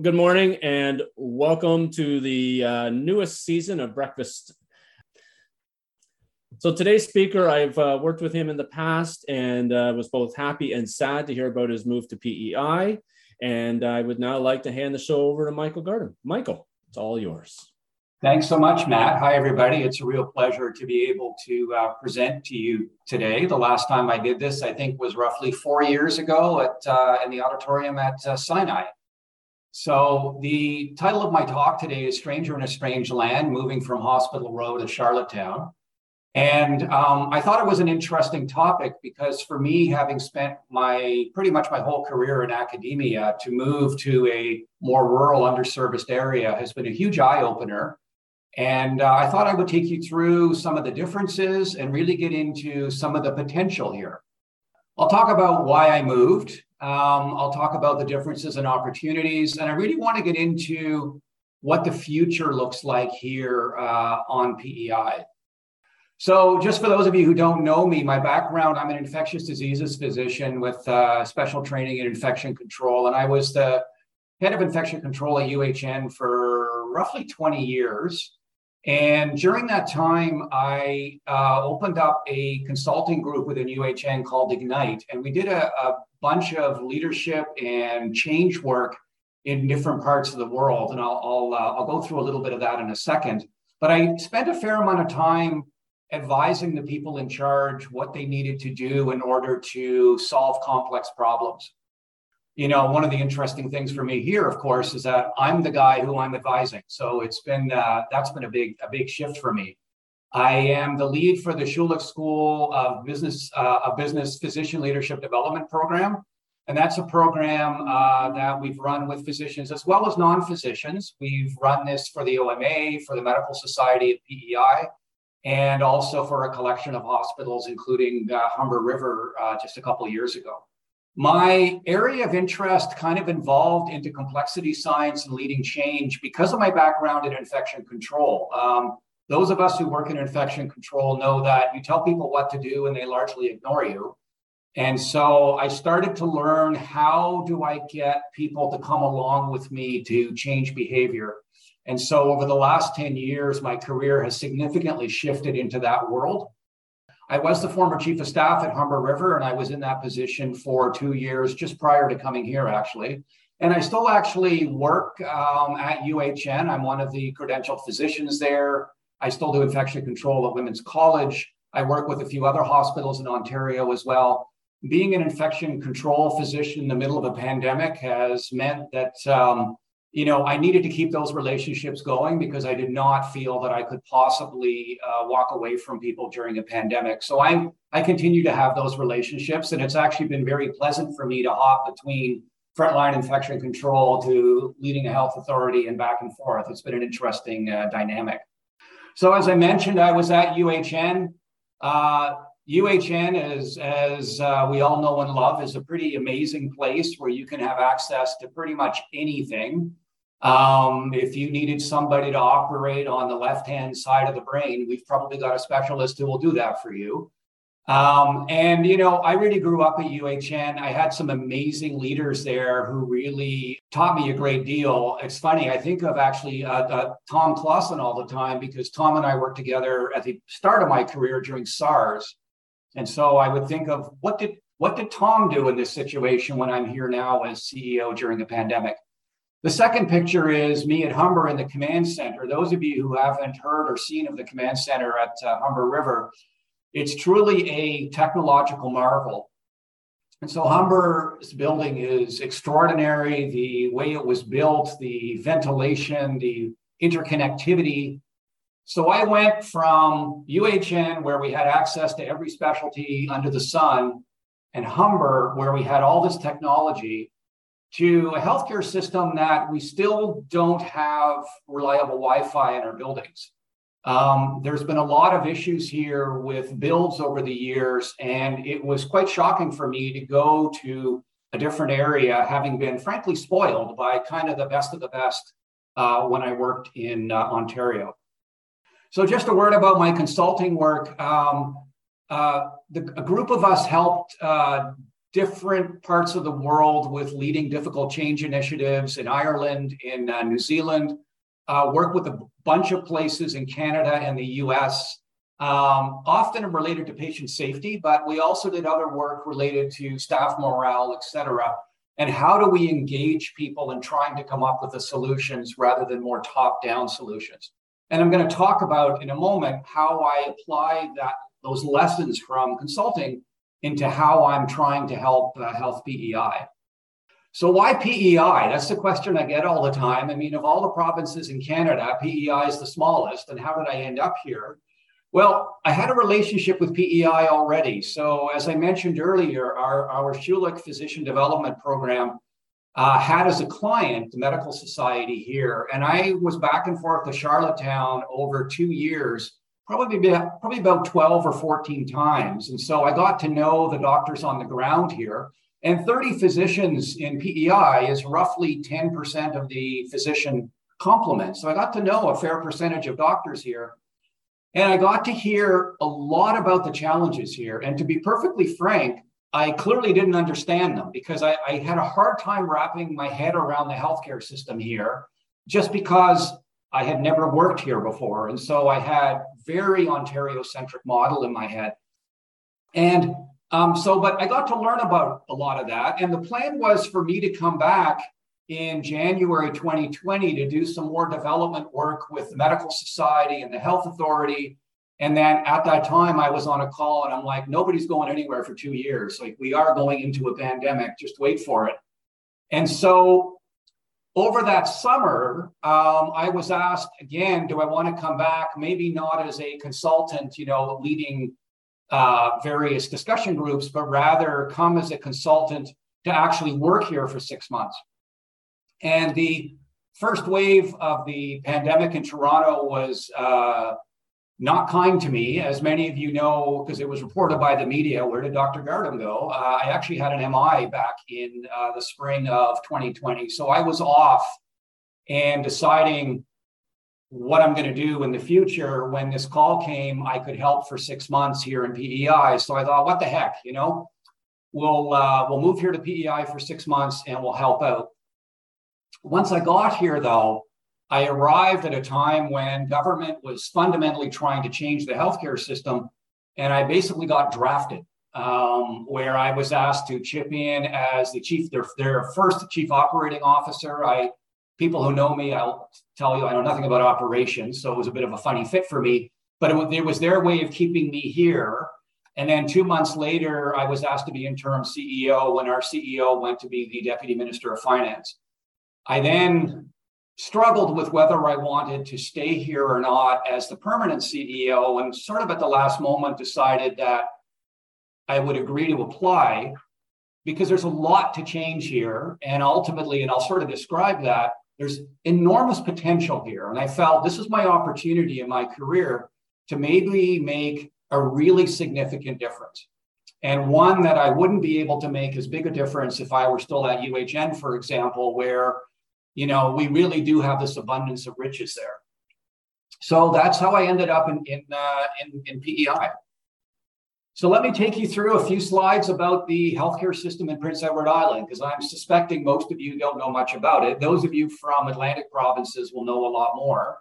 Good morning and welcome to the uh, newest season of Breakfast. So, today's speaker, I've uh, worked with him in the past and uh, was both happy and sad to hear about his move to PEI. And I would now like to hand the show over to Michael Gardam. Michael, it's all yours. Thanks so much, Matt. Hi, everybody. It's a real pleasure to be able to uh, present to you today. The last time I did this, I think, was roughly four years ago at uh, in the auditorium at uh, Sinai. So, the title of my talk today is Stranger in a Strange Land Moving from Hospital Row to Charlottetown. And um, I thought it was an interesting topic because for me, having spent my pretty much my whole career in academia, to move to a more rural, underserviced area has been a huge eye opener. And uh, I thought I would take you through some of the differences and really get into some of the potential here. I'll talk about why I moved um, I'll talk about the differences and opportunities, and I really want to get into what the future looks like here uh, on PEI. So, just for those of you who don't know me, my background I'm an infectious diseases physician with uh, special training in infection control, and I was the head of infection control at UHN for roughly 20 years. And during that time, I uh, opened up a consulting group within UHN called Ignite, and we did a, a bunch of leadership and change work in different parts of the world. And I'll, I'll, uh, I'll go through a little bit of that in a second. But I spent a fair amount of time advising the people in charge what they needed to do in order to solve complex problems. You know, one of the interesting things for me here, of course, is that I'm the guy who I'm advising. So it's been uh, that's been a big a big shift for me. I am the lead for the Schulich School of Business, uh, a Business Physician Leadership Development Program. And that's a program uh, that we've run with physicians as well as non physicians. We've run this for the OMA, for the Medical Society of PEI, and also for a collection of hospitals, including uh, Humber River uh, just a couple years ago. My area of interest kind of involved into complexity science and leading change because of my background in infection control. Um, those of us who work in infection control know that you tell people what to do and they largely ignore you. And so I started to learn how do I get people to come along with me to change behavior. And so over the last 10 years, my career has significantly shifted into that world. I was the former chief of staff at Humber River, and I was in that position for two years just prior to coming here, actually. And I still actually work um, at UHN. I'm one of the credentialed physicians there. I still do infection control at Women's College. I work with a few other hospitals in Ontario as well. Being an infection control physician in the middle of a pandemic has meant that um, you know I needed to keep those relationships going because I did not feel that I could possibly uh, walk away from people during a pandemic. So I I continue to have those relationships, and it's actually been very pleasant for me to hop between frontline infection control to leading a health authority and back and forth. It's been an interesting uh, dynamic. So as I mentioned, I was at UHN. Uh, UHN, is, as uh, we all know and love, is a pretty amazing place where you can have access to pretty much anything. Um, if you needed somebody to operate on the left hand side of the brain, we've probably got a specialist who will do that for you. Um, and, you know, I really grew up at UHN. I had some amazing leaders there who really taught me a great deal. It's funny, I think of actually uh, uh, Tom Closson all the time because Tom and I worked together at the start of my career during SARS. And so I would think of what did what did Tom do in this situation when I'm here now as CEO during the pandemic? The second picture is me at Humber in the command center. Those of you who haven't heard or seen of the command center at uh, Humber River, it's truly a technological marvel. And so Humber's building is extraordinary. The way it was built, the ventilation, the interconnectivity. So I went from UHN, where we had access to every specialty under the sun, and Humber, where we had all this technology, to a healthcare system that we still don't have reliable Wi Fi in our buildings. Um, there's been a lot of issues here with builds over the years, and it was quite shocking for me to go to a different area, having been frankly spoiled by kind of the best of the best uh, when I worked in uh, Ontario. So, just a word about my consulting work. Um, uh, the, a group of us helped uh, different parts of the world with leading difficult change initiatives in Ireland, in uh, New Zealand, uh, work with a bunch of places in Canada and the US, um, often related to patient safety, but we also did other work related to staff morale, et cetera. And how do we engage people in trying to come up with the solutions rather than more top down solutions? And I'm going to talk about in a moment how I apply that those lessons from consulting into how I'm trying to help uh, health PEI. So why PEI? That's the question I get all the time. I mean, of all the provinces in Canada, PEI is the smallest. And how did I end up here? Well, I had a relationship with PEI already. So as I mentioned earlier, our, our Schulich Physician Development Program uh, had as a client the Medical Society here. And I was back and forth to Charlottetown over two years probably about, probably about 12 or 14 times. And so I got to know the doctors on the ground here. And 30 physicians in PEI is roughly 10% of the physician complement. So I got to know a fair percentage of doctors here. And I got to hear a lot about the challenges here. And to be perfectly frank, I clearly didn't understand them because I, I had a hard time wrapping my head around the healthcare system here just because I had never worked here before. And so I had very Ontario centric model in my head. And um, so, but I got to learn about a lot of that. And the plan was for me to come back in January 2020 to do some more development work with the Medical Society and the Health Authority. And then at that time, I was on a call and I'm like, nobody's going anywhere for two years. Like, we are going into a pandemic, just wait for it. And so over that summer, um, I was asked again, do I want to come back? Maybe not as a consultant, you know, leading uh, various discussion groups, but rather come as a consultant to actually work here for six months. And the first wave of the pandemic in Toronto was uh, not kind to me. As many of you know, because it was reported by the media, where did Dr. Gardam go? Uh, I actually had an MI back in uh, the spring of 2020. So I was off and deciding what I'm going to do in the future. When this call came, I could help for six months here in PEI. So I thought, what the heck, you know? We'll uh, we'll move here to PEI for six months and we'll help out. Once I got here, though, I arrived at a time when government was fundamentally trying to change the healthcare system, and I basically got drafted, um, where I was asked to chip in as the chief, their, their first chief operating officer. I people who know me, I'll tell you, I know nothing about operations, so it was a bit of a funny fit for me. But it, it was their way of keeping me here. And then two months later, I was asked to be interim CEO when our CEO went to be the deputy minister of finance. I then struggled with whether I wanted to stay here or not as the permanent CEO, and sort of at the last moment decided that I would agree to apply because there's a lot to change here. And ultimately, and I'll sort of describe that, there's enormous potential here. And I felt this is my opportunity in my career to maybe make a really significant difference. And one that I wouldn't be able to make as big a difference if I were still at UHN, for example, where you know, we really do have this abundance of riches there. So that's how I ended up in in, uh, in, in PEI. So let me take you through a few slides about the healthcare system in Prince Edward Island, because I'm suspecting most of you don't know much about it. Those of you from Atlantic provinces will know a lot more.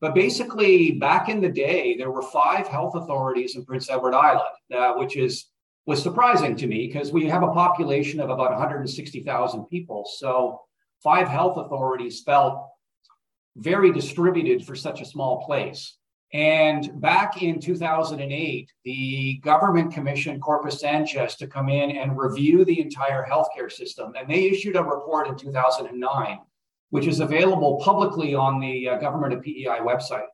But basically, back in the day, there were five health authorities in Prince Edward Island, uh, which is was surprising to me because we have a population of about 160,000 people. So five health authorities felt very distributed for such a small place. And back in 2008, the government commissioned Corpus Sanchez to come in and review the entire healthcare system. And they issued a report in 2009, which is available publicly on the uh, government of PEI website.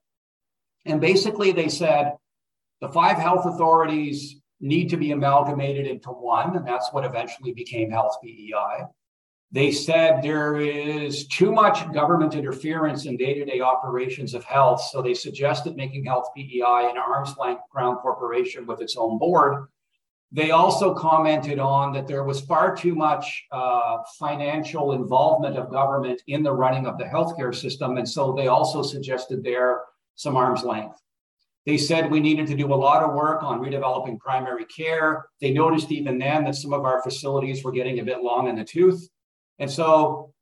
And basically, they said the five health authorities need to be amalgamated into one, and that's what eventually became Health PEI. They said there is too much government interference in day to day operations of health. So they suggested making Health PEI an arm's length crown corporation with its own board. They also commented on that there was far too much uh, financial involvement of government in the running of the healthcare system. And so they also suggested there some arm's length. They said we needed to do a lot of work on redeveloping primary care. They noticed even then that some of our facilities were getting a bit long in the tooth. And so,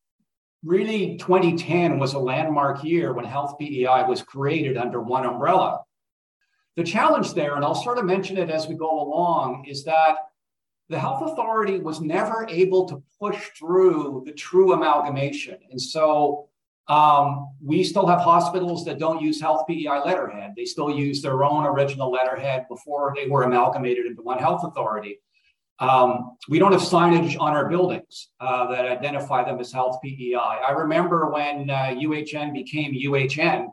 really, 2010 was a landmark year when Health PEI was created under one umbrella. The challenge there, and I'll sort of mention it as we go along, is that the health authority was never able to push through the true amalgamation. And so um, we still have hospitals that don't use Health PEI letterhead. They still use their own original letterhead before they were amalgamated into one health authority. Um, we don't have signage on our buildings uh, that identify them as Health PEI. I remember when uh, UHN became UHN,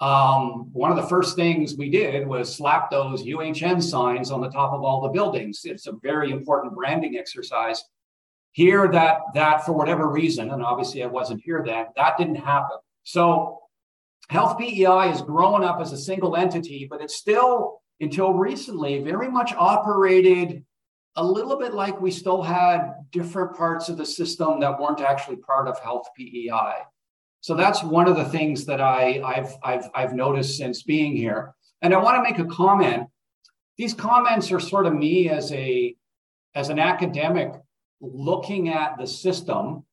um, one of the first things we did was slap those UHN signs on the top of all the buildings. It's a very important branding exercise. Here, that that for whatever reason, and obviously I wasn't here then, that didn't happen. So Health PEI is growing up as a single entity, but it's still, until recently, very much operated a little bit like we still had different parts of the system that weren't actually part of Health PEI. So that's one of the things that I, I've, I've, I've noticed since being here. And I want to make a comment. These comments are sort of me as a as an academic looking at the system.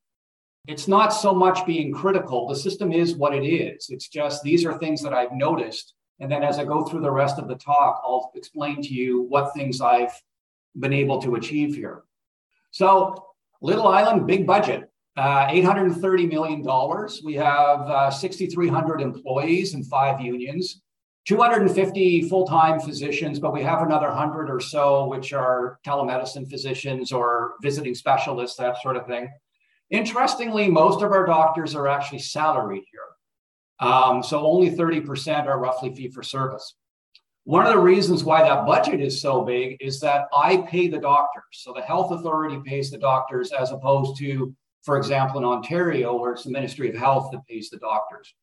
It's not so much being critical. The system is what it is. It's just these are things that I've noticed. And then as I go through the rest of the talk, I'll explain to you what things I've been able to achieve here. So, Little Island, big budget. Uh, $830 million. We have uh, 6,300 employees and five unions, 250 full time physicians, but we have another 100 or so, which are telemedicine physicians or visiting specialists, that sort of thing. Interestingly, most of our doctors are actually salaried here. Um, so only 30% are roughly fee for service. One of the reasons why that budget is so big is that I pay the doctors. So the health authority pays the doctors as opposed to for example, in Ontario, where it's the Ministry of Health that pays the doctors.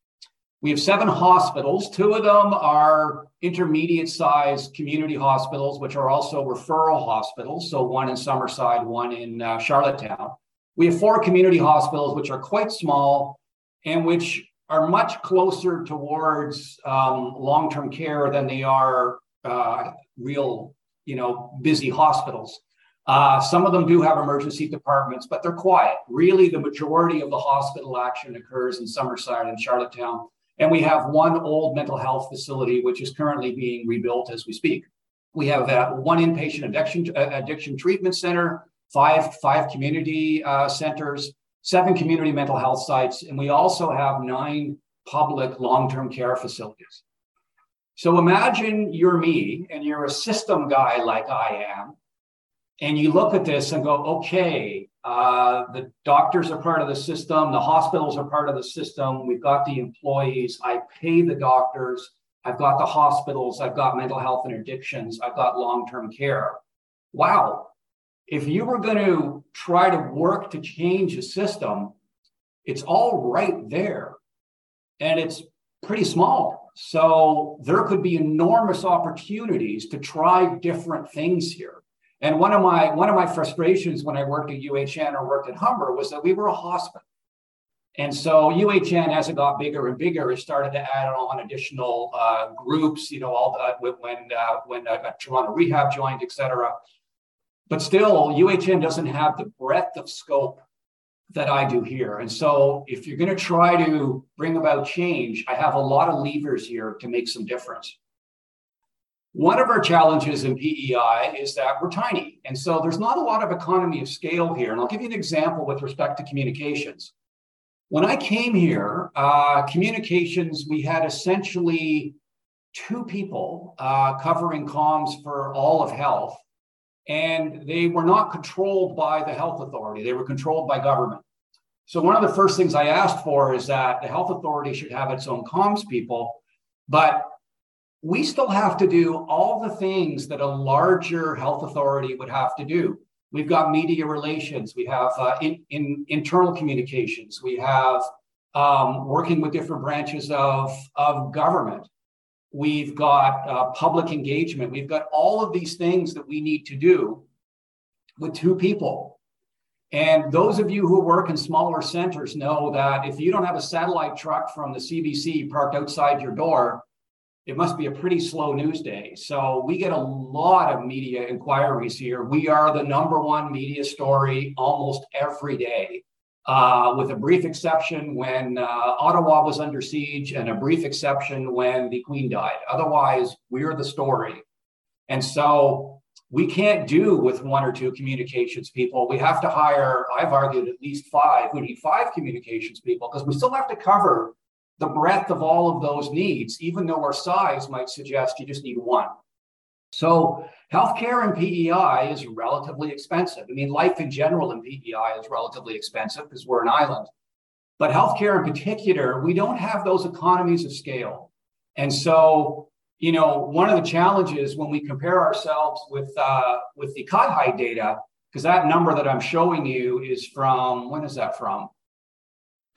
We have seven hospitals. Two of them are intermediate sized community hospitals, which are also referral hospitals. So, one in Summerside, one in uh, Charlottetown. We have four community hospitals, which are quite small and which are much closer towards um, long term care than they are uh, real, you know, busy hospitals. Uh, some of them do have emergency departments, but they're quiet. Really, the majority of the hospital action occurs in Summerside and Charlottetown. And we have one old mental health facility, which is currently being rebuilt as we speak. We have uh, one inpatient addiction, uh, addiction treatment center, five, five community uh, centers, seven community mental health sites, and we also have nine public long term care facilities. So imagine you're me and you're a system guy like I am, and you look at this and go, okay, uh, the doctors are part of the system, the hospitals are part of the system, we've got the employees, I pay the doctors, I've got the hospitals, I've got mental health and addictions, I've got long term care. Wow. If you were going to try to work to change a system, it's all right there. And it's pretty small. So there could be enormous opportunities to try different things here. And one of my one of my frustrations when I worked at UHN or worked at Humber was that we were a hospital. And so UHN, as it got bigger and bigger, it started to add on additional uh, groups. You know, all the when uh, when uh, Toronto Rehab joined, et cetera. But still, UHN doesn't have the breadth of scope that I do here. And so, if you're going to try to bring about change, I have a lot of levers here to make some difference. One of our challenges in PEI is that we're tiny. And so there's not a lot of economy of scale here. And I'll give you an example with respect to communications. When I came here, uh, communications, we had essentially two people uh, covering comms for all of health. And they were not controlled by the health authority, they were controlled by government. So, one of the first things I asked for is that the health authority should have its own comms people. But we still have to do all the things that a larger health authority would have to do. We've got media relations, we have uh, in, in, internal communications, we have um, working with different branches of, of government. We've got uh, public engagement. We've got all of these things that we need to do with two people. And those of you who work in smaller centers know that if you don't have a satellite truck from the CBC parked outside your door, it must be a pretty slow news day. So we get a lot of media inquiries here. We are the number one media story almost every day, uh, with a brief exception when uh, Ottawa was under siege and a brief exception when the Queen died. Otherwise, we're the story. And so we can't do with one or two communications people. We have to hire, I've argued, at least five. We need five communications people because we still have to cover the breadth of all of those needs, even though our size might suggest you just need one. So healthcare in PEI is relatively expensive. I mean, life in general in PEI is relatively expensive because we're an island. But healthcare in particular, we don't have those economies of scale. And so, you know, one of the challenges when we compare ourselves with uh, with the CUTHIDE data, because that number that I'm showing you is from when is that from?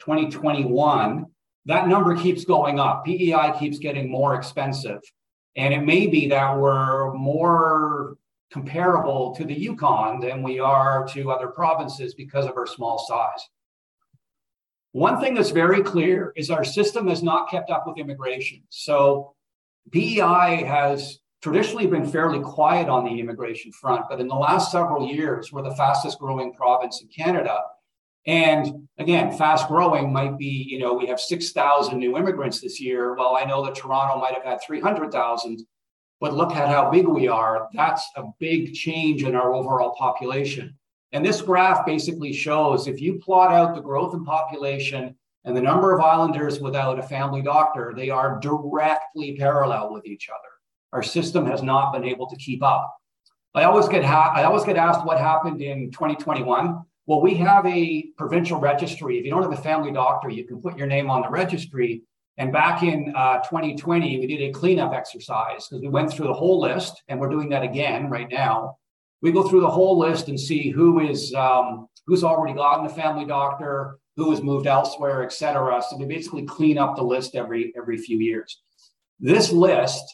2021 that number keeps going up. PEI keeps getting more expensive. And it may be that we're more comparable to the Yukon than we are to other provinces because of our small size. One thing that's very clear is our system has not kept up with immigration. So PEI has traditionally been fairly quiet on the immigration front, but in the last several years, we're the fastest growing province in Canada. And again, fast growing might be, you know, we have 6,000 new immigrants this year. Well, I know that Toronto might have had 300,000, but look at how big we are. That's a big change in our overall population. And this graph basically shows if you plot out the growth in population and the number of islanders without a family doctor, they are directly parallel with each other. Our system has not been able to keep up. I always get ha- I always get asked what happened in 2021. Well, we have a provincial registry. If you don't have a family doctor, you can put your name on the registry. And back in uh, 2020, we did a cleanup exercise because we went through the whole list, and we're doing that again right now. We go through the whole list and see who is um, who's already gotten a family doctor, who has moved elsewhere, et cetera. So we basically clean up the list every every few years. This list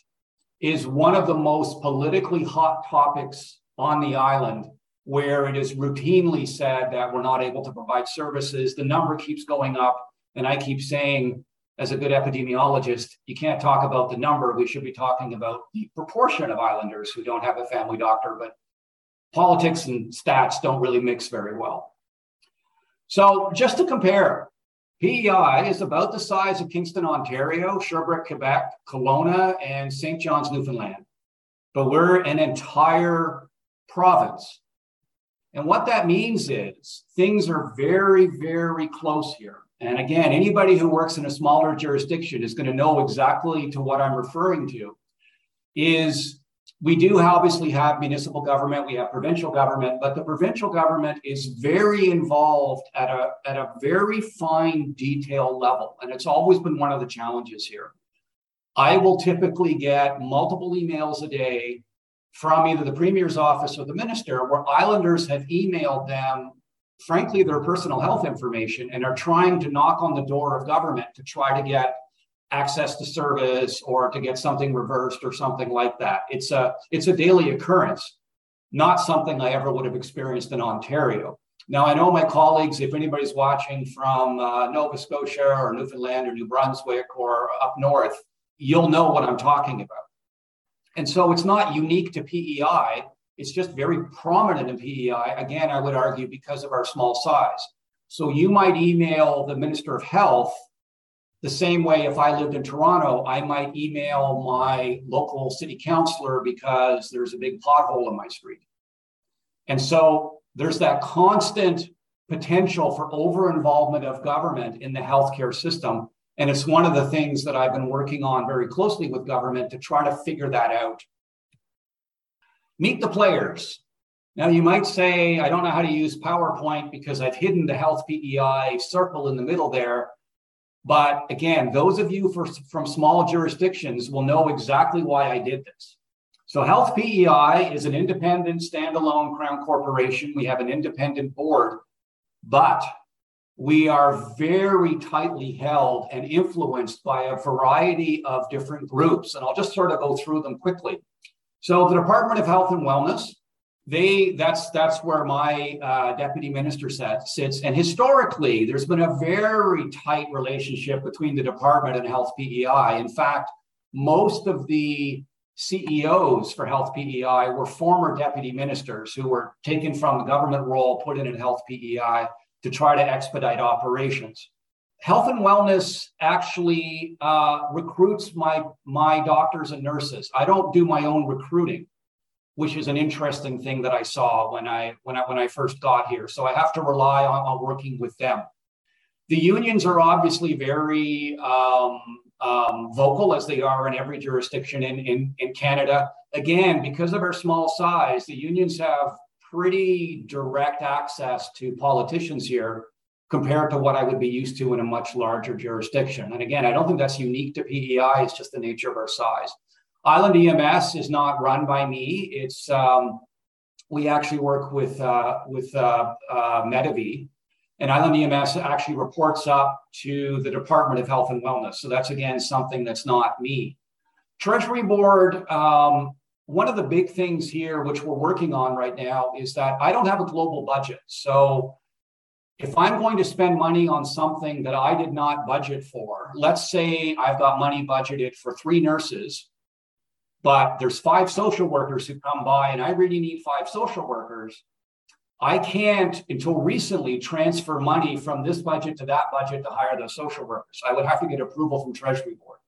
is one of the most politically hot topics on the island where it is routinely said that we're not able to provide services. The number keeps going up. And I keep saying, as a good epidemiologist, you can't talk about the number. We should be talking about the proportion of islanders who don't have a family doctor. But politics and stats don't really mix very well. So, just to compare, PEI is about the size of Kingston, Ontario, Sherbrooke, Quebec, Kelowna, and St. John's, Newfoundland. But we're an entire province. And what that means is things are very, very close here. And again, anybody who works in a smaller jurisdiction is going to know exactly to what I'm referring to. Is we do obviously have municipal government, we have provincial government, but the provincial government is very involved at a, at a very fine detail level. And it's always been one of the challenges here. I will typically get multiple emails a day from either the premier's office or the minister, where islanders have emailed them, frankly, their personal health information and are trying to knock on the door of government to try to get access to service or to get something reversed or something like that. It's a it's a daily occurrence, not something I ever would have experienced in Ontario. Now I know my colleagues, if anybody's watching from uh, Nova Scotia or Newfoundland or New Brunswick or up north, you'll know what I'm talking about. And so it's not unique to PEI. It's just very prominent in PEI. Again, I would argue because of our small size. So you might email the Minister of Health the same way if I lived in Toronto, I might email my local city councilor because there's a big pothole in my street. And so there's that constant potential for over involvement of government in the healthcare system and it's one of the things that I've been working on very closely with government to try to figure that out. Meet the players. Now, you might say, I don't know how to use PowerPoint because I've hidden the health PEI circle in the middle there. But again, those of you for, from small jurisdictions will know exactly why I did this. So, Health PEI is an independent, standalone Crown corporation. We have an independent board, but we are very tightly held and influenced by a variety of different groups. And I'll just sort of go through them quickly. So the Department of Health and Wellness, they that's that's where my uh, deputy minister sits. And historically, there's been a very tight relationship between the department and Health PEI. In fact, most of the CEOs for Health PEI were former deputy ministers who were taken from the government role, put in at Health PEI to try to expedite operations. Health and wellness actually uh, recruits my, my doctors and nurses. I don't do my own recruiting, which is an interesting thing that I saw when I, when I, when I first got here. So I have to rely on, on working with them. The unions are obviously very um, um, vocal as they are in every jurisdiction in, in, in Canada. Again, because of our small size, the unions have pretty direct access to politicians here compared to what I would be used to in a much larger jurisdiction. And again, I don't think that's unique to PEI, it's just the nature of our size. Island EMS is not run by me. It's um, we actually work with uh, with uh, uh, and Island EMS actually reports up to the Department of Health and Wellness. So that's again something that's not me. Treasury Board, um, one of the big things here, which we're working on right now, is that I don't have a global budget. So if I'm going to spend money on something that I did not budget for, let's say I've got money budgeted for three nurses, but there's five social workers who come by and I really need five social workers. I can't, until recently, transfer money from this budget to that budget to hire those social workers. I would have to get approval from Treasury Board.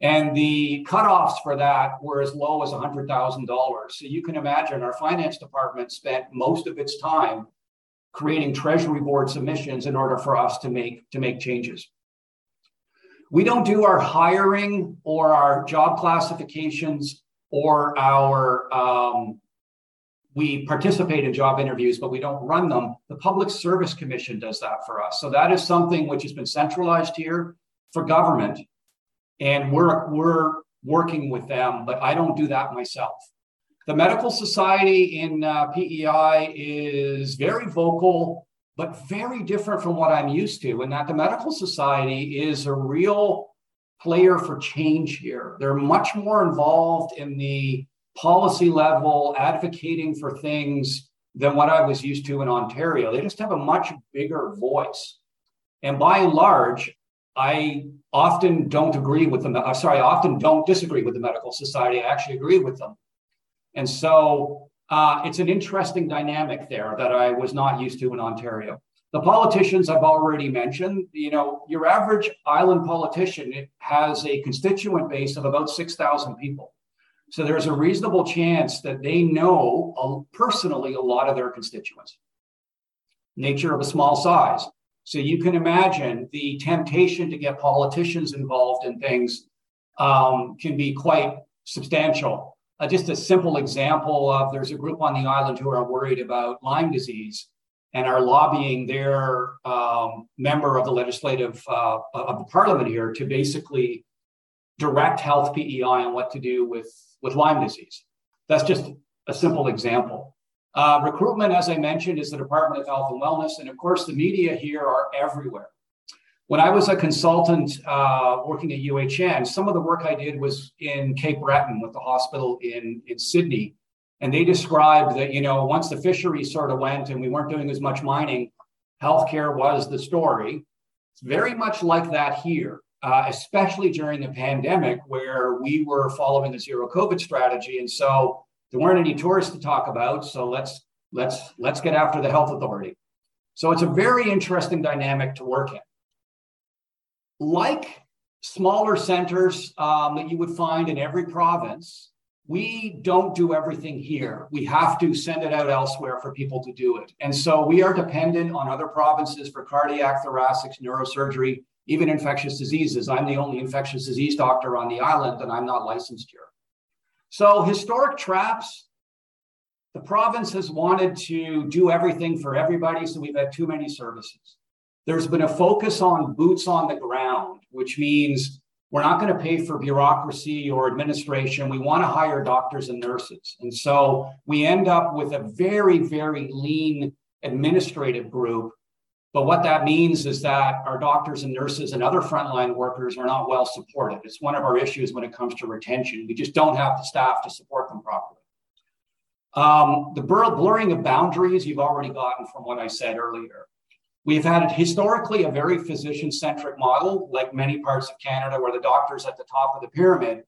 And the cutoffs for that were as low as $100,000. So you can imagine our finance department spent most of its time creating Treasury Board submissions in order for us to make, to make changes. We don't do our hiring or our job classifications or our um, we participate in job interviews, but we don't run them. The Public Service Commission does that for us. So that is something which has been centralized here for government. And we're, we're working with them, but I don't do that myself. The Medical Society in uh, PEI is very vocal, but very different from what I'm used to, in that the Medical Society is a real player for change here. They're much more involved in the policy level, advocating for things than what I was used to in Ontario. They just have a much bigger voice. And by and large, I often don't agree with them. Uh, sorry, I often don't disagree with the medical society. I actually agree with them. And so uh, it's an interesting dynamic there that I was not used to in Ontario. The politicians I've already mentioned, you know, your average island politician has a constituent base of about 6,000 people. So there's a reasonable chance that they know personally a lot of their constituents. Nature of a small size. So you can imagine the temptation to get politicians involved in things um, can be quite substantial. Uh, just a simple example of there's a group on the island who are worried about Lyme disease and are lobbying their um, member of the legislative uh, of the parliament here to basically direct health PEI on what to do with with Lyme disease. That's just a simple example. Uh, recruitment, as I mentioned, is the Department of Health and Wellness. And of course, the media here are everywhere. When I was a consultant uh, working at UHN, some of the work I did was in Cape Breton with the hospital in, in Sydney. And they described that, you know, once the fisheries sort of went and we weren't doing as much mining, healthcare was the story. It's very much like that here uh, especially during the pandemic where we were following the zero COVID strategy. And so there weren't any tourists to talk about. So let's let's let's get after the health authority. So it's a very interesting dynamic to work in. Like smaller centers um, that you would find in every province, we don't do everything here. We have to send it out elsewhere for people to do it. And so we are dependent on other provinces for cardiac, thoracics, neurosurgery, even infectious diseases. I'm the only infectious disease doctor on the island, and I'm not licensed here. So, historic traps, the province has wanted to do everything for everybody, so we've had too many services. There's been a focus on boots on the ground, which means we're not going to pay for bureaucracy or administration. We want to hire doctors and nurses. And so we end up with a very, very lean administrative group but what that means is that our doctors and nurses and other frontline workers are not well supported. It's one of our issues when it comes to retention. We just don't have the staff to support them properly. Um, the blurring of boundaries you've already gotten from what I said earlier. We've had historically a very physician centric model, like many parts of Canada, where the doctor's at the top of the pyramid.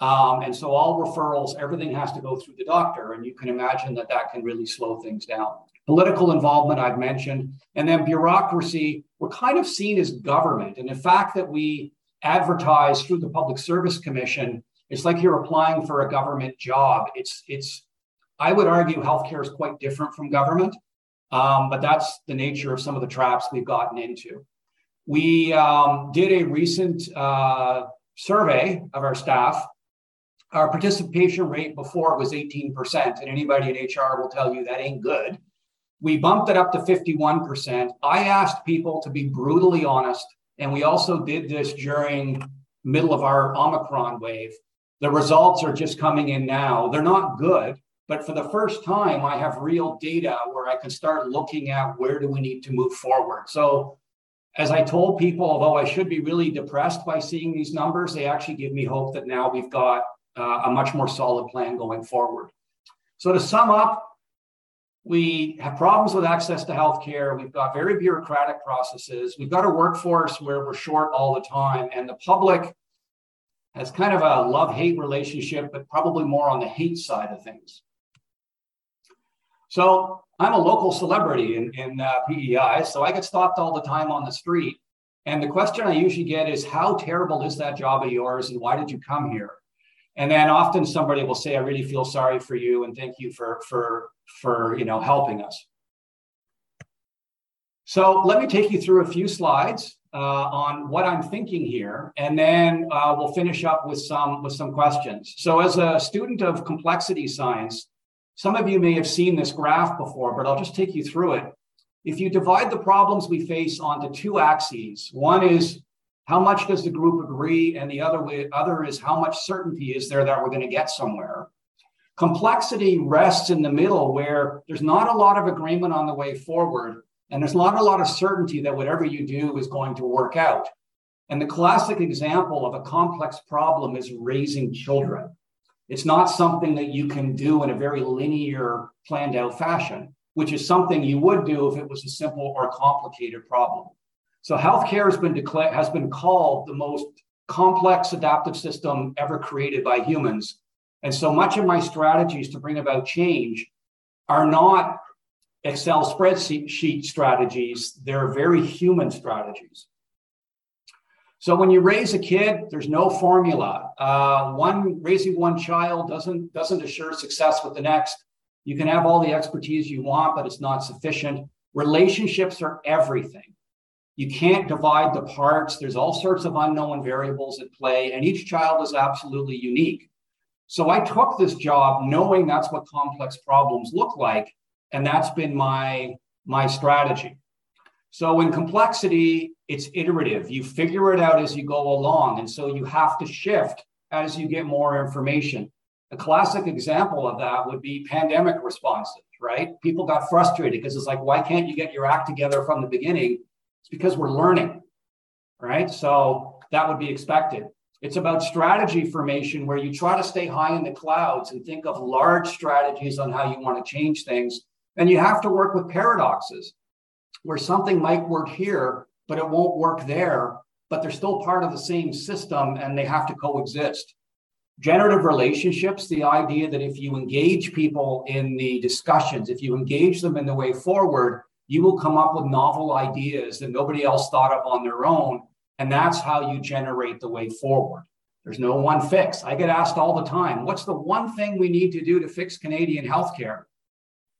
Um, and so all referrals, everything has to go through the doctor. And you can imagine that that can really slow things down. Political involvement, I've mentioned. And then bureaucracy, we're kind of seen as government. And the fact that we advertise through the Public Service Commission, it's like you're applying for a government job. It's, it's, I would argue healthcare is quite different from government, um, but that's the nature of some of the traps we've gotten into. We um, did a recent uh, survey of our staff our participation rate before was 18%, and anybody in HR will tell you that ain't good. We bumped it up to 51%. I asked people to be brutally honest, and we also did this during middle of our Omicron wave. The results are just coming in now. They're not good, but for the first time, I have real data where I can start looking at where do we need to move forward. So as I told people, although I should be really depressed by seeing these numbers, they actually give me hope that now we've got uh, a much more solid plan going forward. So to sum up, we have problems with access to healthcare. We've got very bureaucratic processes. We've got a workforce where we're short all the time, and the public has kind of a love-hate relationship, but probably more on the hate side of things. So I'm a local celebrity in, in uh, PEI, so I get stopped all the time on the street. And the question I usually get is, how terrible is that job of yours, and why did you come here? And then often somebody will say i really feel sorry for you and thank you for for for you know helping us. So let me take you through a few slides uh, on what i'm thinking here and then uh, we'll finish up with some with some questions. So as a student of complexity science some of you may have seen this graph before but i'll just take you through it. If you divide the problems we face onto two axes one is how much does the group agree? And the other way, other is how much certainty is there that we're going to get somewhere? Complexity rests in the middle where there's not a lot of agreement on the way forward, and there's not a lot of certainty that whatever you do is going to work out. And the classic example of a complex problem is raising children. It's not something that you can do in a very linear, planned out fashion, which is something you would do if it was a simple or complicated problem. So healthcare has been declared has been called the most complex adaptive system ever created by humans. And so much of my strategies to bring about change are not Excel spreadsheet strategies, they're very human strategies. So when you raise a kid, there's no formula. Uh, one raising one child doesn't doesn't assure success with the next. You can have all the expertise you want, but it's not sufficient. Relationships are everything. You can't divide the parts. There's all sorts of unknown variables at play, and each child is absolutely unique. So I took this job knowing that's what complex problems look like, and that's been my, my strategy. So in complexity, it's iterative. You figure it out as you go along, and so you have to shift as you get more information. A classic example of that would be pandemic responses, right? People got frustrated because it's like, why can't you get your act together from the beginning? It's because we're learning, right? So that would be expected. It's about strategy formation where you try to stay high in the clouds and think of large strategies on how you want to change things. And you have to work with paradoxes where something might work here, but it won't work there, but they're still part of the same system and they have to coexist. Generative relationships, the idea that if you engage people in the discussions, if you engage them in the way forward, you will come up with novel ideas that nobody else thought of on their own. And that's how you generate the way forward. There's no one fix. I get asked all the time, what's the one thing we need to do to fix Canadian healthcare?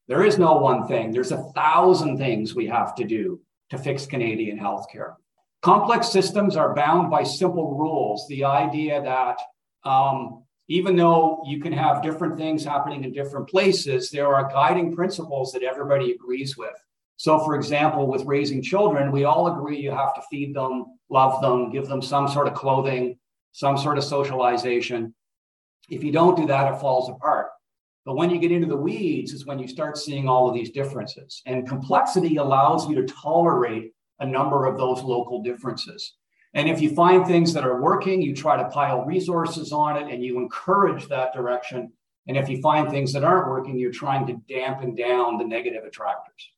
There is no one thing. There's a thousand things we have to do to fix Canadian healthcare. Complex systems are bound by simple rules. The idea that um, even though you can have different things happening in different places, there are guiding principles that everybody agrees with. So, for example, with raising children, we all agree you have to feed them, love them, give them some sort of clothing, some sort of socialization. If you don't do that, it falls apart. But when you get into the weeds, is when you start seeing all of these differences. And complexity allows you to tolerate a number of those local differences. And if you find things that are working, you try to pile resources on it and you encourage that direction. And if you find things that aren't working, you're trying to dampen down the negative attractors.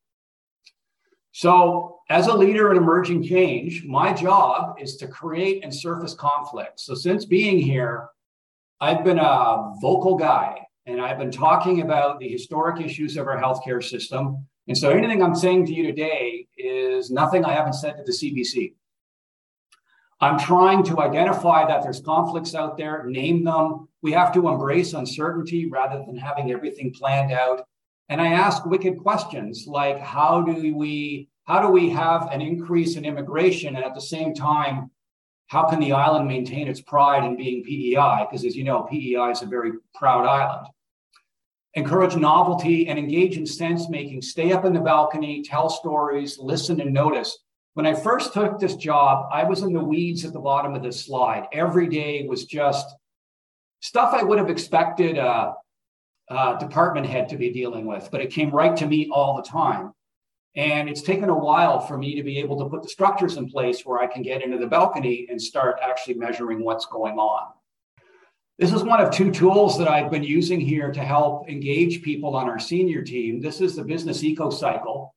So, as a leader in emerging change, my job is to create and surface conflict. So, since being here, I've been a vocal guy and I've been talking about the historic issues of our healthcare system. And so anything I'm saying to you today is nothing I haven't said to the CBC. I'm trying to identify that there's conflicts out there, name them. We have to embrace uncertainty rather than having everything planned out. And I ask wicked questions like how do we how do we have an increase in immigration and at the same time how can the island maintain its pride in being PEI because as you know PEI is a very proud island. Encourage novelty and engage in sense making. Stay up in the balcony, tell stories, listen and notice when I first took this job, I was in the weeds at the bottom of this slide. Every day was just stuff I would have expected a, a department head to be dealing with, but it came right to me all the time. And it's taken a while for me to be able to put the structures in place where I can get into the balcony and start actually measuring what's going on. This is one of two tools that I've been using here to help engage people on our senior team. This is the business eco cycle.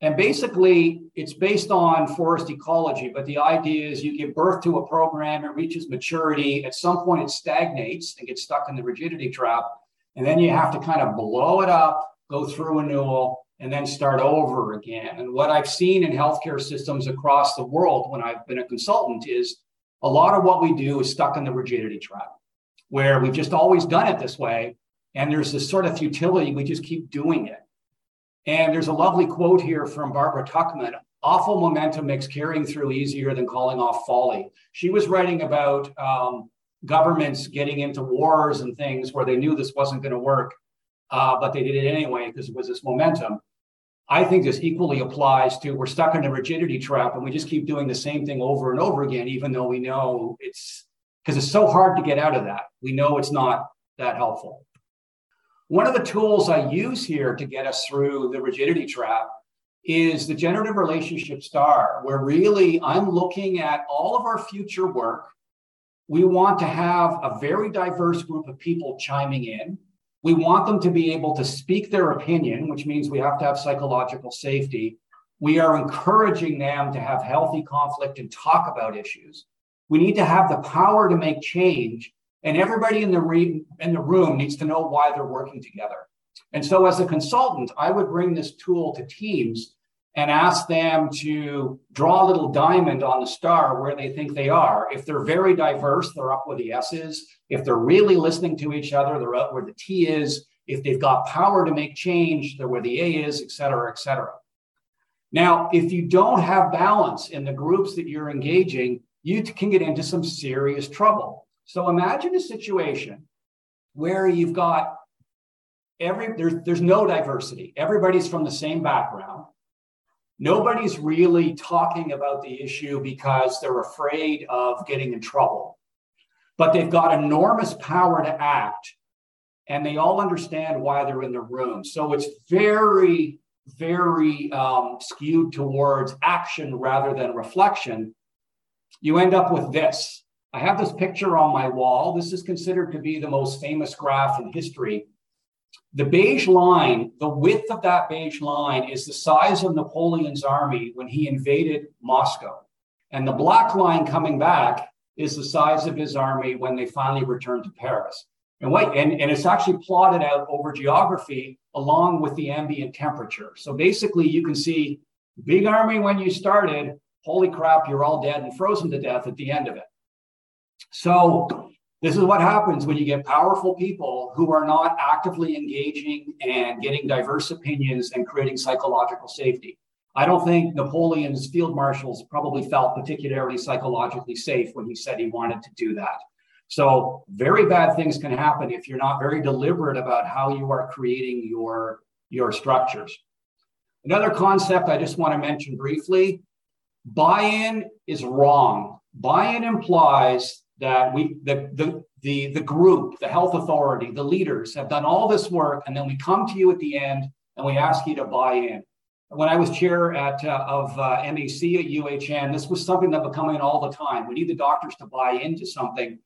And basically, it's based on forest ecology, but the idea is you give birth to a program, it reaches maturity. At some point, it stagnates and gets stuck in the rigidity trap. And then you have to kind of blow it up, go through renewal, and then start over again. And what I've seen in healthcare systems across the world when I've been a consultant is a lot of what we do is stuck in the rigidity trap, where we've just always done it this way. And there's this sort of futility, we just keep doing it. And there's a lovely quote here from Barbara Tuchman awful momentum makes carrying through easier than calling off folly. She was writing about um, governments getting into wars and things where they knew this wasn't going to work, uh, but they did it anyway because it was this momentum. I think this equally applies to we're stuck in a rigidity trap and we just keep doing the same thing over and over again, even though we know it's because it's so hard to get out of that. We know it's not that helpful. One of the tools I use here to get us through the rigidity trap is the generative relationship star, where really I'm looking at all of our future work. We want to have a very diverse group of people chiming in. We want them to be able to speak their opinion, which means we have to have psychological safety. We are encouraging them to have healthy conflict and talk about issues. We need to have the power to make change and everybody in the, re- in the room needs to know why they're working together. And so, as a consultant, I would bring this tool to teams and ask them to draw a little diamond on the star where they think they are. If they're very diverse, they're up where the S is. If they're really listening to each other, they're up where the T is. If they've got power to make change, they're where the A is, et cetera, et cetera. Now, if you don't have balance in the groups that you're engaging, you can get into some serious trouble. So imagine a situation where you've got every there's there's no diversity. Everybody's from the same background. Nobody's really talking about the issue because they're afraid of getting in trouble. But they've got enormous power to act and they all understand why they're in the room. So it's very, very um, skewed towards action rather than reflection. You end up with this I have this picture on my wall. This is considered to be the most famous graph in history. The beige line, the width of that beige line is the size of Napoleon's army when he invaded Moscow. And the black line coming back is the size of his army when they finally returned to Paris. And, wait, and, and it's actually plotted out over geography along with the ambient temperature. So basically, you can see big army when you started, holy crap, you're all dead and frozen to death at the end of it. So this is what happens when you get powerful people who are not actively engaging and getting diverse opinions and creating psychological safety. I don't think Napoleon's field marshals probably felt particularly psychologically safe when he said he wanted to do that. So, very bad things can happen if you're not very deliberate about how you are creating your, your structures. Another concept I just want to mention briefly buy in is wrong. Buy in implies that we the, the the the group the health authority the leaders have done all this work and then we come to you at the end and we ask you to buy in. When i was chair at uh, of uh, mac at uhn this was something that was coming in all the time. We need the doctors to buy into something.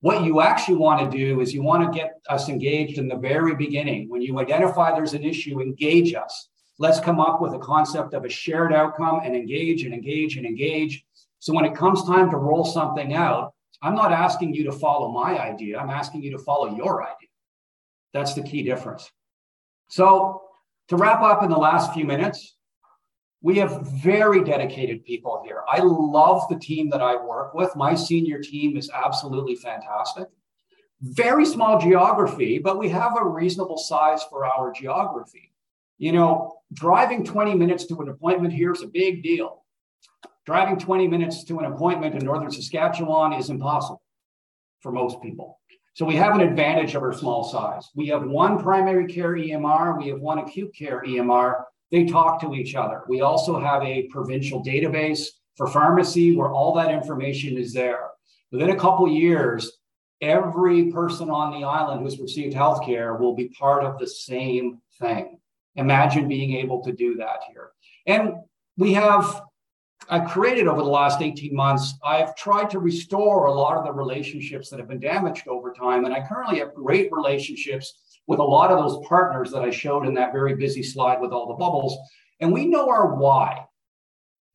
What you actually want to do is you want to get us engaged in the very beginning. When you identify there's an issue engage us. Let's come up with a concept of a shared outcome and engage and engage and engage. So when it comes time to roll something out I'm not asking you to follow my idea. I'm asking you to follow your idea. That's the key difference. So, to wrap up in the last few minutes, we have very dedicated people here. I love the team that I work with. My senior team is absolutely fantastic. Very small geography, but we have a reasonable size for our geography. You know, driving 20 minutes to an appointment here is a big deal. Driving 20 minutes to an appointment in northern Saskatchewan is impossible for most people. So we have an advantage of our small size. We have one primary care EMR, we have one acute care EMR. They talk to each other. We also have a provincial database for pharmacy where all that information is there. Within a couple years, every person on the island who's received healthcare will be part of the same thing. Imagine being able to do that here. And we have I've created over the last 18 months, I've tried to restore a lot of the relationships that have been damaged over time. And I currently have great relationships with a lot of those partners that I showed in that very busy slide with all the bubbles. And we know our why.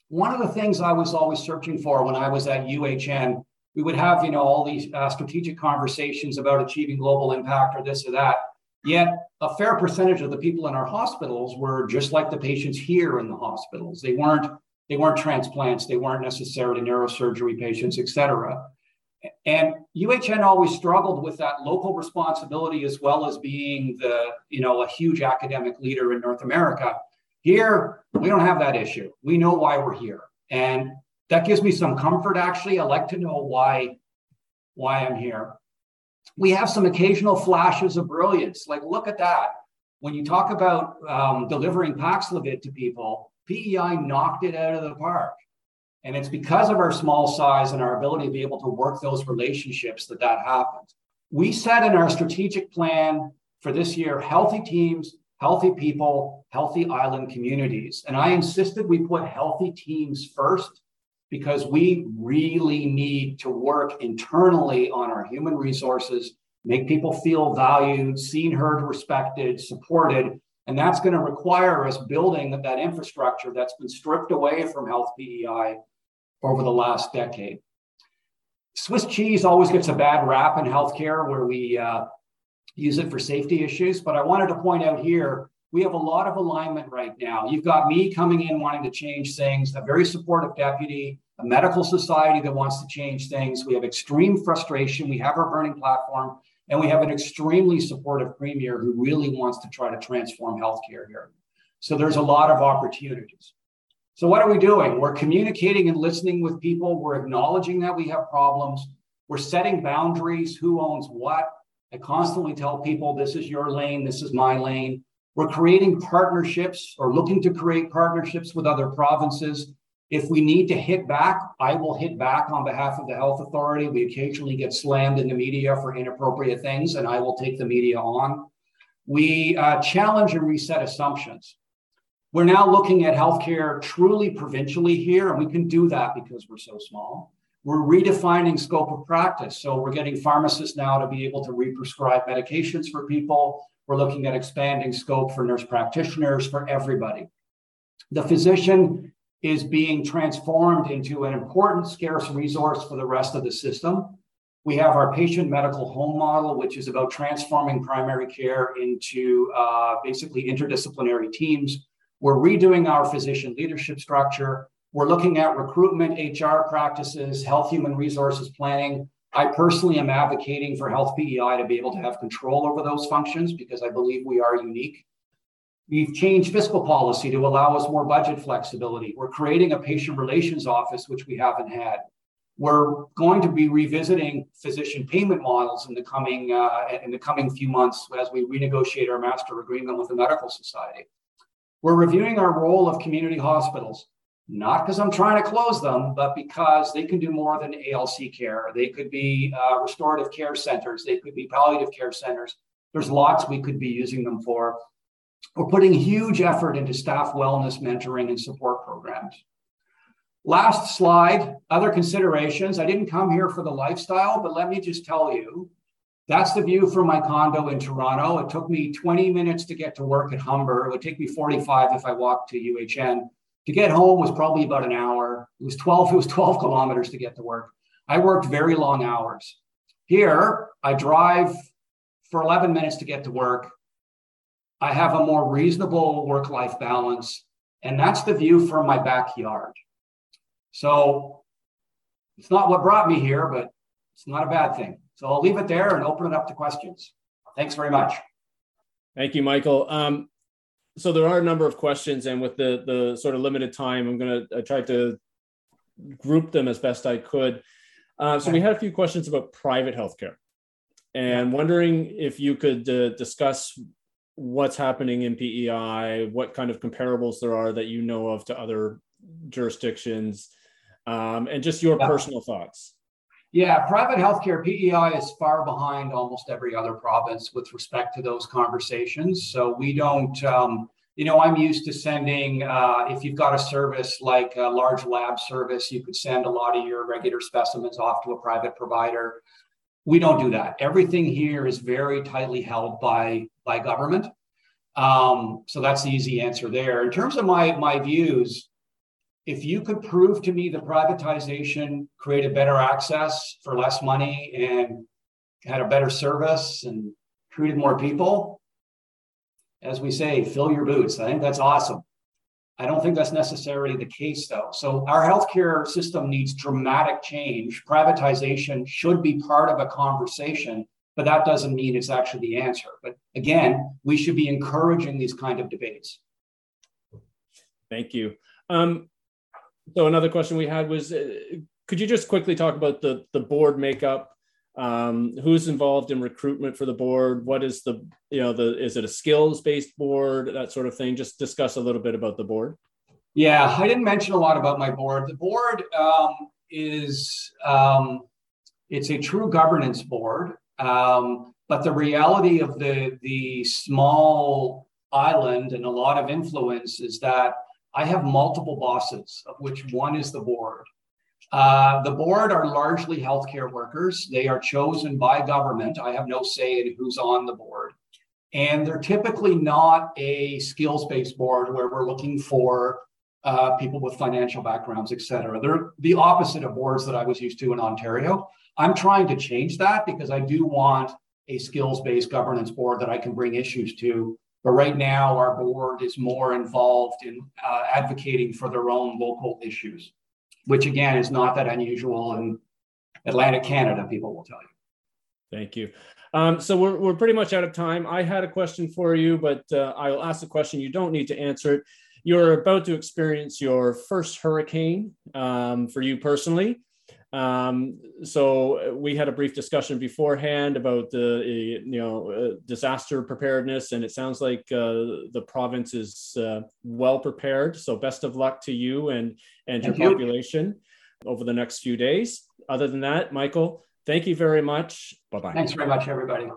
One of the things I was always searching for when I was at UHN, we would have, you know, all these uh, strategic conversations about achieving global impact or this or that. Yet a fair percentage of the people in our hospitals were just like the patients here in the hospitals. They weren't they weren't transplants, they weren't necessarily neurosurgery patients, et cetera. And UHN always struggled with that local responsibility as well as being the, you know, a huge academic leader in North America. Here, we don't have that issue. We know why we're here. And that gives me some comfort actually. I like to know why why I'm here. We have some occasional flashes of brilliance. Like, look at that. When you talk about um, delivering Paxlovid to people, PEI knocked it out of the park. And it's because of our small size and our ability to be able to work those relationships that that happened. We set in our strategic plan for this year healthy teams, healthy people, healthy island communities. And I insisted we put healthy teams first because we really need to work internally on our human resources, make people feel valued, seen, heard, respected, supported, and that's going to require us building that infrastructure that's been stripped away from health PEI over the last decade. Swiss cheese always gets a bad rap in healthcare where we uh, use it for safety issues. But I wanted to point out here we have a lot of alignment right now. You've got me coming in wanting to change things, a very supportive deputy, a medical society that wants to change things. We have extreme frustration. We have our burning platform. And we have an extremely supportive premier who really wants to try to transform healthcare here. So there's a lot of opportunities. So what are we doing? We're communicating and listening with people. We're acknowledging that we have problems. We're setting boundaries. Who owns what? I constantly tell people this is your lane, this is my lane. We're creating partnerships or looking to create partnerships with other provinces if we need to hit back, I will hit back on behalf of the health authority. We occasionally get slammed in the media for inappropriate things, and I will take the media on. We uh, challenge and reset assumptions. We're now looking at healthcare truly provincially here, and we can do that because we're so small. We're redefining scope of practice. So we're getting pharmacists now to be able to re-prescribe medications for people. We're looking at expanding scope for nurse practitioners, for everybody. The physician is being transformed into an important scarce resource for the rest of the system. We have our patient medical home model, which is about transforming primary care into uh, basically interdisciplinary teams. We're redoing our physician leadership structure. We're looking at recruitment, HR practices, health human resources planning. I personally am advocating for health PEI to be able to have control over those functions because I believe we are unique We've changed fiscal policy to allow us more budget flexibility. We're creating a patient relations office, which we haven't had. We're going to be revisiting physician payment models in the coming uh, in the coming few months as we renegotiate our master agreement with the medical society. We're reviewing our role of community hospitals, not because I'm trying to close them, but because they can do more than ALC care. They could be uh, restorative care centers. They could be palliative care centers. There's lots we could be using them for. We're putting huge effort into staff wellness mentoring and support programs. Last slide, other considerations. I didn't come here for the lifestyle, but let me just tell you, that's the view from my condo in Toronto. It took me 20 minutes to get to work at Humber. It would take me 45 if I walked to UHN. To get home was probably about an hour. It was 12, it was 12 kilometers to get to work. I worked very long hours. Here, I drive for 11 minutes to get to work. I have a more reasonable work life balance, and that's the view from my backyard. So it's not what brought me here, but it's not a bad thing. So I'll leave it there and open it up to questions. Thanks very much. Thank you, Michael. Um, so there are a number of questions, and with the the sort of limited time, I'm going to try to group them as best I could. Uh, so we had a few questions about private healthcare, and wondering if you could uh, discuss what's happening in PEI, what kind of comparables there are that you know of to other jurisdictions, um, and just your yeah. personal thoughts. Yeah, private healthcare PEI is far behind almost every other province with respect to those conversations. So we don't, um, you know, I'm used to sending, uh, if you've got a service like a large lab service, you could send a lot of your regular specimens off to a private provider. We don't do that. Everything here is very tightly held by, by government. Um, so that's the easy answer there. In terms of my, my views, if you could prove to me the privatization created better access for less money and had a better service and treated more people, as we say, fill your boots. I think that's awesome. I don't think that's necessarily the case, though. So, our healthcare system needs dramatic change. Privatization should be part of a conversation, but that doesn't mean it's actually the answer. But again, we should be encouraging these kind of debates. Thank you. Um, so another question we had was, uh, could you just quickly talk about the the board makeup? Um, who's involved in recruitment for the board? What is the you know the is it a skills based board that sort of thing? Just discuss a little bit about the board. Yeah, I didn't mention a lot about my board. The board um, is um, it's a true governance board, um, but the reality of the the small island and a lot of influence is that I have multiple bosses, of which one is the board. Uh, the board are largely healthcare workers. They are chosen by government. I have no say in who's on the board. And they're typically not a skills based board where we're looking for uh, people with financial backgrounds, et cetera. They're the opposite of boards that I was used to in Ontario. I'm trying to change that because I do want a skills based governance board that I can bring issues to but right now, our board is more involved in uh, advocating for their own local issues, which again is not that unusual in Atlantic Canada, people will tell you. Thank you. Um, so we're, we're pretty much out of time. I had a question for you, but uh, I'll ask the question. You don't need to answer it. You're about to experience your first hurricane um, for you personally. Um, so we had a brief discussion beforehand about the you know uh, disaster preparedness, and it sounds like uh, the province is uh, well prepared. So best of luck to you and and your you. population over the next few days. Other than that, Michael, thank you very much. Bye bye. Thanks very much, everybody.